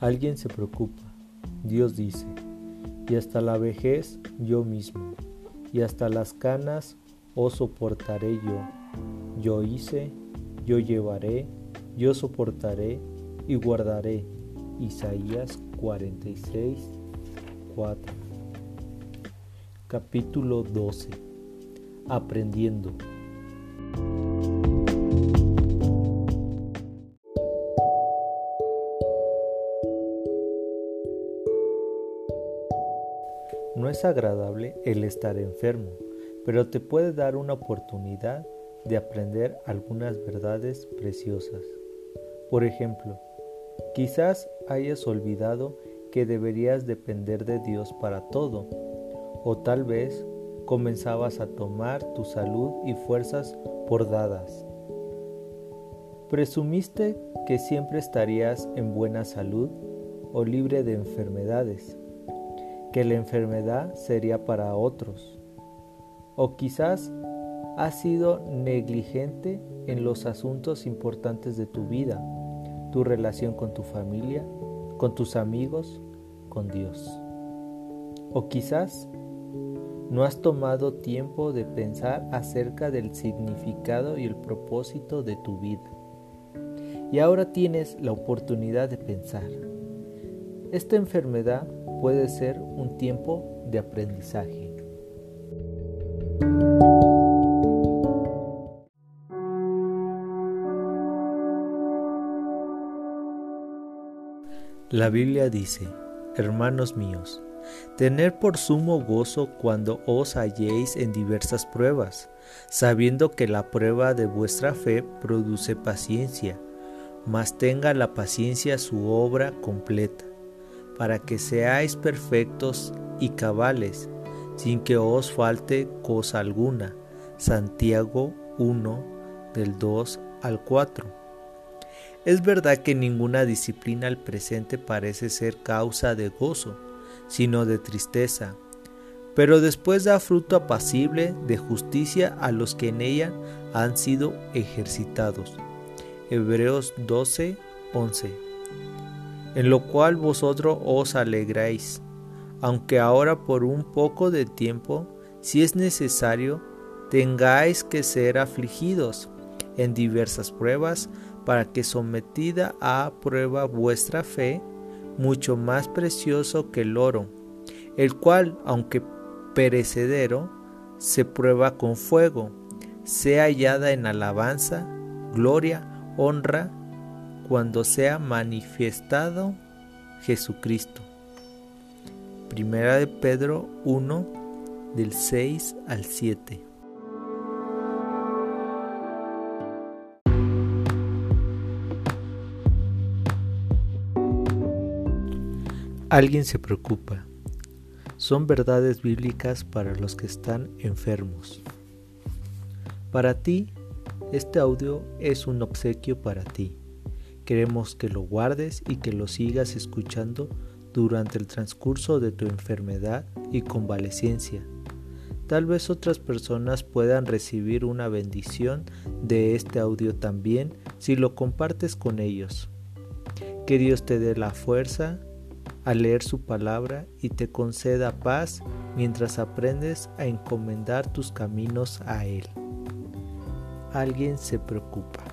Alguien se preocupa, Dios dice, y hasta la vejez yo mismo, y hasta las canas os soportaré yo. Yo hice, yo llevaré, yo soportaré y guardaré. Isaías 46, 4. Capítulo 12. Aprendiendo. No es agradable el estar enfermo, pero te puede dar una oportunidad de aprender algunas verdades preciosas. Por ejemplo, quizás hayas olvidado que deberías depender de Dios para todo, o tal vez comenzabas a tomar tu salud y fuerzas por dadas. ¿Presumiste que siempre estarías en buena salud o libre de enfermedades? Que la enfermedad sería para otros. O quizás has sido negligente en los asuntos importantes de tu vida, tu relación con tu familia, con tus amigos, con Dios. O quizás no has tomado tiempo de pensar acerca del significado y el propósito de tu vida. Y ahora tienes la oportunidad de pensar. Esta enfermedad puede ser un tiempo de aprendizaje. La Biblia dice, hermanos míos, Tener por sumo gozo cuando os halléis en diversas pruebas, sabiendo que la prueba de vuestra fe produce paciencia, mas tenga la paciencia su obra completa para que seáis perfectos y cabales, sin que os falte cosa alguna. Santiago 1 del 2 al 4. Es verdad que ninguna disciplina al presente parece ser causa de gozo, sino de tristeza, pero después da fruto apacible de justicia a los que en ella han sido ejercitados. Hebreos 12, 11 en lo cual vosotros os alegráis, aunque ahora por un poco de tiempo, si es necesario, tengáis que ser afligidos en diversas pruebas, para que sometida a prueba vuestra fe, mucho más precioso que el oro, el cual, aunque perecedero, se prueba con fuego, sea hallada en alabanza, gloria, honra cuando sea manifestado Jesucristo. Primera de Pedro 1 del 6 al 7. Alguien se preocupa. Son verdades bíblicas para los que están enfermos. Para ti, este audio es un obsequio para ti. Queremos que lo guardes y que lo sigas escuchando durante el transcurso de tu enfermedad y convalecencia. Tal vez otras personas puedan recibir una bendición de este audio también si lo compartes con ellos. Que Dios te dé la fuerza a leer su palabra y te conceda paz mientras aprendes a encomendar tus caminos a Él. Alguien se preocupa.